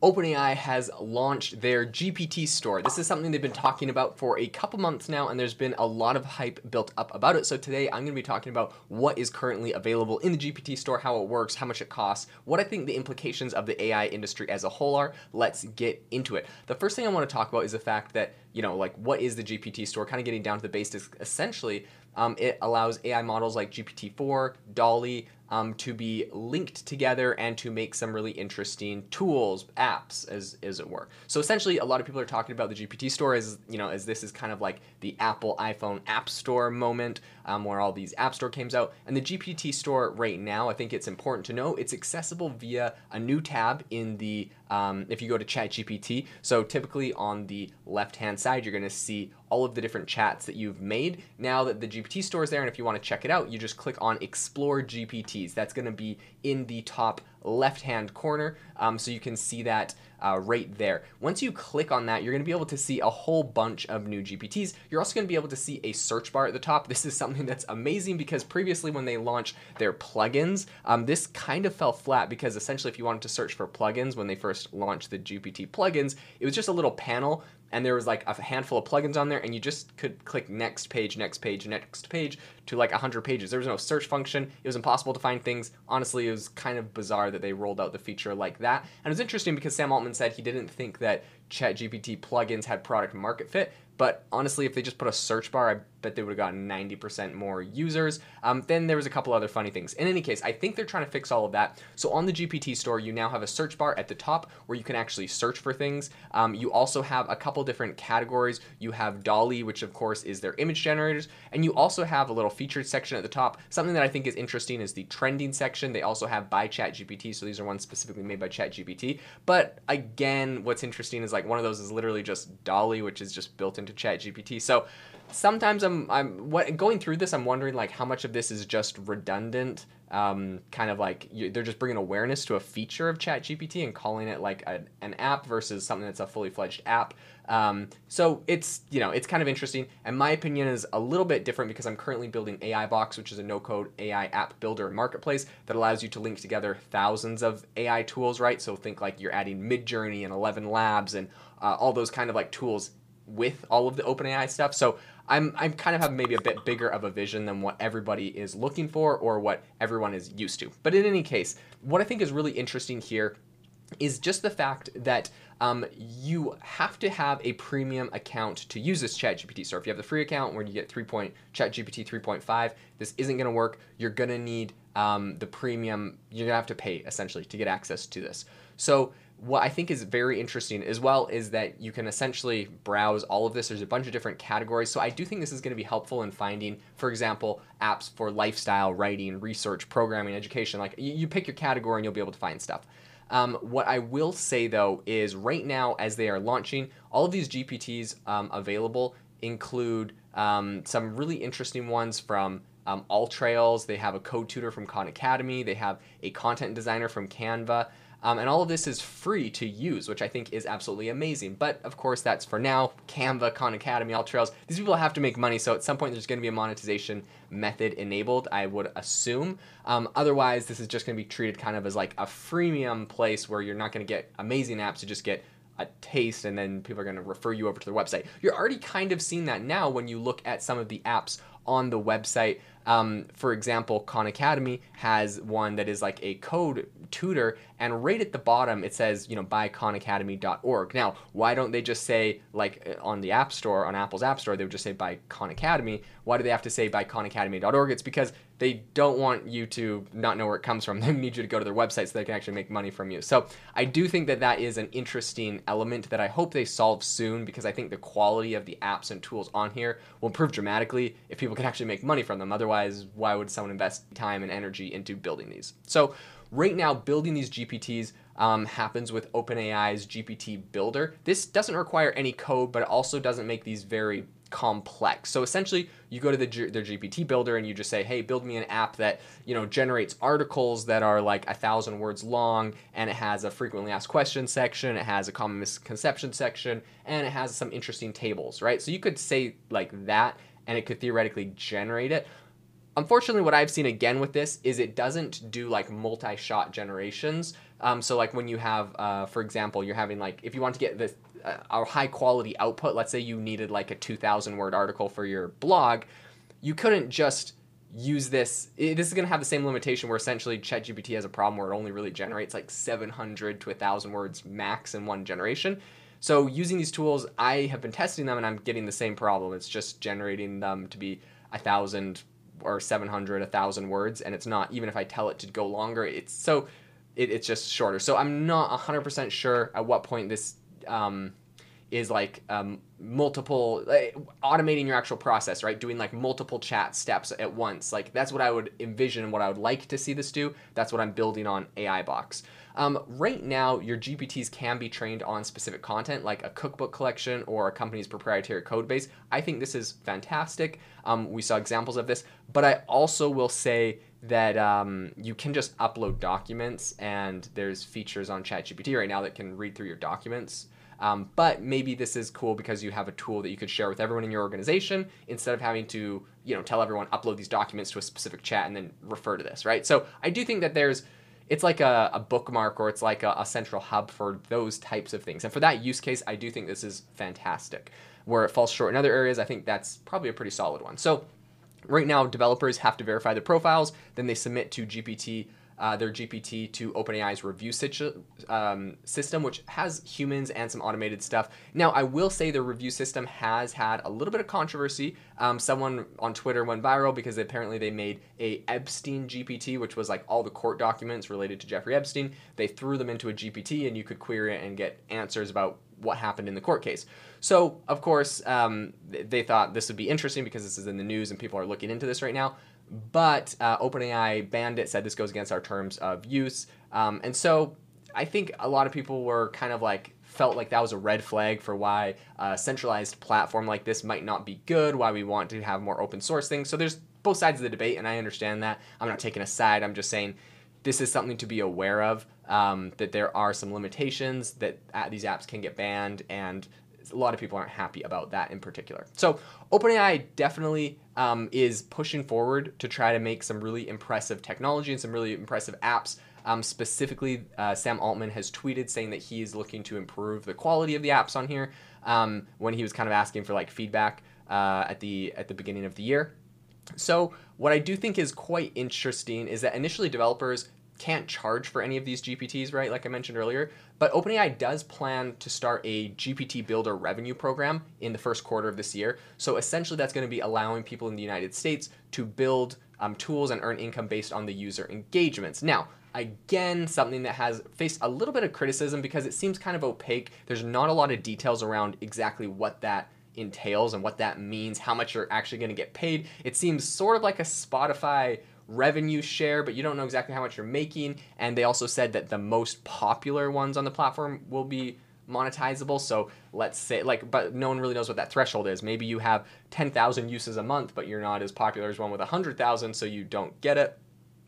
OpenAI has launched their GPT store. This is something they've been talking about for a couple months now, and there's been a lot of hype built up about it. So today I'm going to be talking about what is currently available in the GPT store, how it works, how much it costs, what I think the implications of the AI industry as a whole are. Let's get into it. The first thing I want to talk about is the fact that, you know, like what is the GPT store? Kind of getting down to the basics. Essentially, um, it allows AI models like GPT-4, DALL-E, um, to be linked together and to make some really interesting tools, apps, as as it were. So essentially, a lot of people are talking about the GPT store as you know as this is kind of like the Apple iPhone App Store moment, um, where all these App Store came out. And the GPT store right now, I think it's important to know, it's accessible via a new tab in the um, if you go to ChatGPT. So typically on the left hand side, you're to see all of the different chats that you've made. Now that the GPT store is there, and if you want to check it out, you just click on Explore GPTs. That's to be in the top left hand corner. Um, so you can see that uh, right there. Once you click on that, you're going to be able to see a whole bunch of new GPTs. You're also going to be able to see a search bar at the top. This is something that's amazing because previously when they launched their plugins, um, this kind of fell flat because essentially if you wanted to search for plugins when they first launched the GPT plugins, it was just a little panel and there was like a handful of plugins on there and you just could click next page next page next page to like 100 pages there was no search function it was impossible to find things honestly it was kind of bizarre that they rolled out the feature like that and it was interesting because sam altman said he didn't think that ChatGPT plugins had product market fit. But honestly, if they just put a search bar, I bet they would have gotten 90% more users. Um, then there was a couple other funny things. In any case, I think they're trying to fix all of that. So on the GPT store, you now have a search bar at the top where you can actually search for things. Um, you also have a couple different categories. You have DALL-E, which of course is their image generators, and you also have a little featured section at the top. Something that I think is interesting is the trending section. They also have by ChatGPT, so these are ones specifically made by ChatGPT. But again, what's interesting is like one of those is literally just DALL-E, which is just built into ChatGPT. So sometimes I'm I'm what going through this, I'm wondering like how much of this is just redundant, um, kind of like you, they're just bringing awareness to a feature of ChatGPT and calling it like a, an app versus something that's a fully fledged app. Um, so it's you know it's kind of interesting, and my opinion is a little bit different because I'm currently building AI Box, which is a no-code AI app builder marketplace that allows you to link together thousands of AI tools. Right, so think like you're adding Midjourney and Eleven Labs and uh, all those kind of like tools with all of the OpenAI stuff. So I'm I'm kind of have maybe a bit bigger of a vision than what everybody is looking for or what everyone is used to. But in any case, what I think is really interesting here is just the fact that um, you have to have a premium account to use this ChatGPT. So if you have the free account where you get 3. Point, ChatGPT 3.5, this isn't going to work. You're going to need um, the premium. You're going to have to pay essentially to get access to this. So what I think is very interesting as well is that you can essentially browse all of this. There's a bunch of different categories. So I do think this is going to be helpful in finding, for example, apps for lifestyle, writing, research, programming, education. Like you, pick your category and you'll be able to find stuff. Um, what I will say though is right now, as they are launching, all of these GPTs um, available include um, some really interesting ones from um, AllTrails. They have a code tutor from Khan Academy. They have a content designer from Canva. Um, and all of this is free to use, which I think is absolutely amazing. But of course, that's for now. Canva, Khan Academy, All Trails, these people have to make money. So at some point, there's going to be a monetization method enabled, I would assume. Um, otherwise, this is just going to be treated kind of as like a freemium place where you're not going to get amazing apps, you just get a taste and then people are going to refer you over to their website. You're already kind of seeing that now when you look at some of the apps on the website. Um, for example, Khan Academy has one that is like a code tutor, and right at the bottom it says, you know, by khanacademy.org. Now, why don't they just say, like on the App Store, on Apple's App Store, they would just say by Khan Academy? Why do they have to say by khanacademy.org? It's because they don't want you to not know where it comes from. They need you to go to their website so they can actually make money from you. So I do think that that is an interesting element that I hope they solve soon because I think the quality of the apps and tools on here will improve dramatically if people can actually make money from them. Otherwise, why would someone invest time and energy into building these? So right now, building these GPTs um, happens with OpenAI's GPT Builder. This doesn't require any code, but it also doesn't make these very complex. So essentially, you go to the their GPT builder and you just say, "Hey, build me an app that you know generates articles that are like a thousand words long, and it has a frequently asked questions section, it has a common misconception section, and it has some interesting tables." Right? So you could say like that, and it could theoretically generate it. Unfortunately, what I've seen again with this is it doesn't do like multi-shot generations. Um, so like when you have, uh, for example, you're having like if you want to get this Uh, a high quality output, let's say you needed like a 2,000 word article for your blog, you couldn't just use this. This is going to have the same limitation where essentially ChatGPT has a problem where it only really generates like 700 to 1,000 words max in one generation. So using these tools, I have been testing them and I'm getting the same problem. It's just generating them to be a thousand or 700, a thousand words, and it's not. Even if I tell it to go longer, it's so it, it's just shorter. So I'm not 100% sure at what point this um, is like um, multiple like, automating your actual process right? Doing like multiple chat steps at once. Like that's what i would envision and what i would like to see this do. That's what i'm building on ai box. Um, right now your gpts can be trained on specific content like a cookbook collection or a company's proprietary code base. I think this is fantastic. Um, we saw examples of this. But i also will say that um, you can just upload documents and there's features on ChatGPT right now that can read through your documents. Um, but maybe this is cool because you have a tool that you could share with everyone in your organization instead of having to, you know, tell everyone upload these documents to a specific chat and then refer to this, right? So I do think that there's it's like a, a bookmark or it's like a, a, central hub for those types of things. And for that use case, I do think this is fantastic. Where it falls short in other areas, I think that's probably a pretty solid one. So Right now, developers have to verify their profiles, then they submit to GPT uh, their GPT to OpenAI's review situ- um, system, which has humans and some automated stuff. Now, I will say the review system has had a little bit of controversy. Um, someone on Twitter went viral because apparently they made a Epstein GPT, which was like all the court documents related to Jeffrey Epstein. They threw them into a GPT, and you could query it and get answers about what happened in the court case. So, of course, um, they thought this would be interesting because this is in the news and people are looking into this right now. But uh, OpenAI banned it, said this goes against our terms of use. Um, and so I think a lot of people were kind of like, felt like that was a red flag for why a centralized platform like this might not be good, why we want to have more open source things. So there's both sides of the debate, and I understand that. I'm not taking a side, I'm just saying this is something to be aware of um, that there are some limitations that uh, these apps can get banned and a lot of people aren't happy about that in particular. So OpenAI definitely um, is pushing forward to try to make some really impressive technology and some really impressive apps. Um, specifically, uh, Sam Altman has tweeted saying that he is looking to improve the quality of the apps on here. Um, when he was kind of asking for like feedback uh, at the at the beginning of the year. So what I do think is quite interesting is that initially developers can't charge for any of these GPTs, right? Like I mentioned earlier. But OpenAI does plan to start a GPT Builder revenue program in the first quarter of this year. So essentially, that's going to be allowing people in the United States to build um, tools and earn income based on the user engagements. Now, again, something that has faced a little bit of criticism because it seems kind of opaque. There's not a lot of details around exactly what that entails and what that means, how much you're actually going to get paid. It seems sort of like a Spotify revenue share, but you don't know exactly how much you're making. And they also said that the most popular ones on the platform will be monetizable. So let's say, like, but no one really knows what that threshold is. Maybe you have 10,000 uses a month, but you're not as popular as one with 100,000, so you don't get it.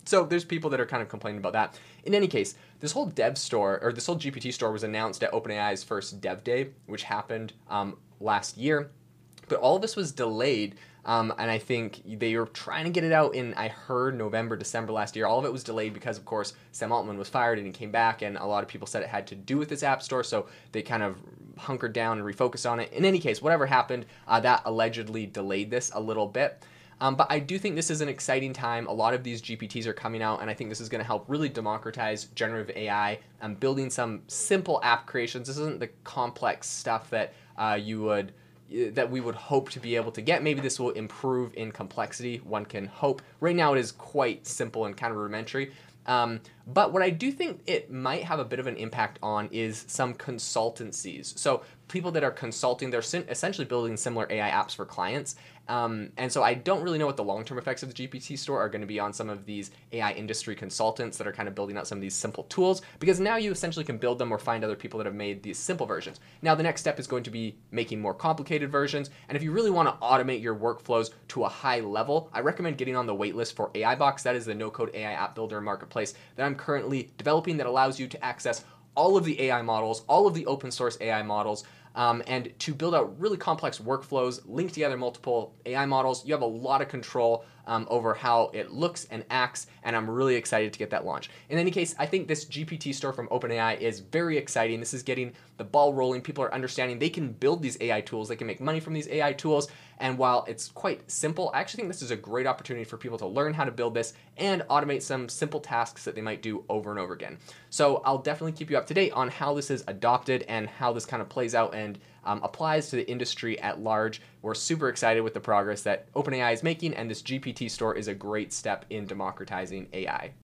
So there's people that are kind of complaining about that. In any case, this whole dev store or this whole GPT store was announced at OpenAI's first dev day, which happened um, last year. But all of this was delayed um, and I think they were trying to get it out in, I heard, November, December last year. All of it was delayed because, of course, Sam Altman was fired and he came back, and a lot of people said it had to do with this app store, so they kind of hunkered down and refocused on it. In any case, whatever happened, uh, that allegedly delayed this a little bit. Um, but I do think this is an exciting time. A lot of these GPTs are coming out, and I think this is going to help really democratize generative AI and building some simple app creations. This isn't the complex stuff that uh, you would that we would hope to be able to get. Maybe this will improve in complexity. One can hope. Right now, it is quite simple and kind of rudimentary. Um, but what I do think it might have a bit of an impact on is some consultancies. So people that are consulting, they're essentially building similar AI apps for clients. Um, and so I don't really know what the long-term effects of the GPT store are going to be on some of these AI industry consultants that are kind of building out some of these simple tools, because now you essentially can build them or find other people that have made these simple versions. Now the next step is going to be making more complicated versions, and if you really want to automate your workflows to a high level, I recommend getting on the waitlist for AI Box. That is the no-code AI app builder marketplace that I'm currently developing that allows you to access all of the AI models, all of the open source AI models, um, and to build out really complex workflows, link together multiple AI models. You have a lot of control um, over how it looks and acts, and I'm really excited to get that launch. In any case, I think this GPT store from OpenAI is very exciting. This is getting the ball rolling. People are understanding they can build these AI tools, they can make money from these AI tools, and while it's quite simple, I actually think this is a great opportunity for people to learn how to build this and automate some simple tasks that they might do over and over again. So I'll definitely keep you up to date on how this is adopted and how this kind of plays out and um, applies to the industry at large. We're super excited with the progress that OpenAI is making, and this GPT store is a great step in democratizing AI.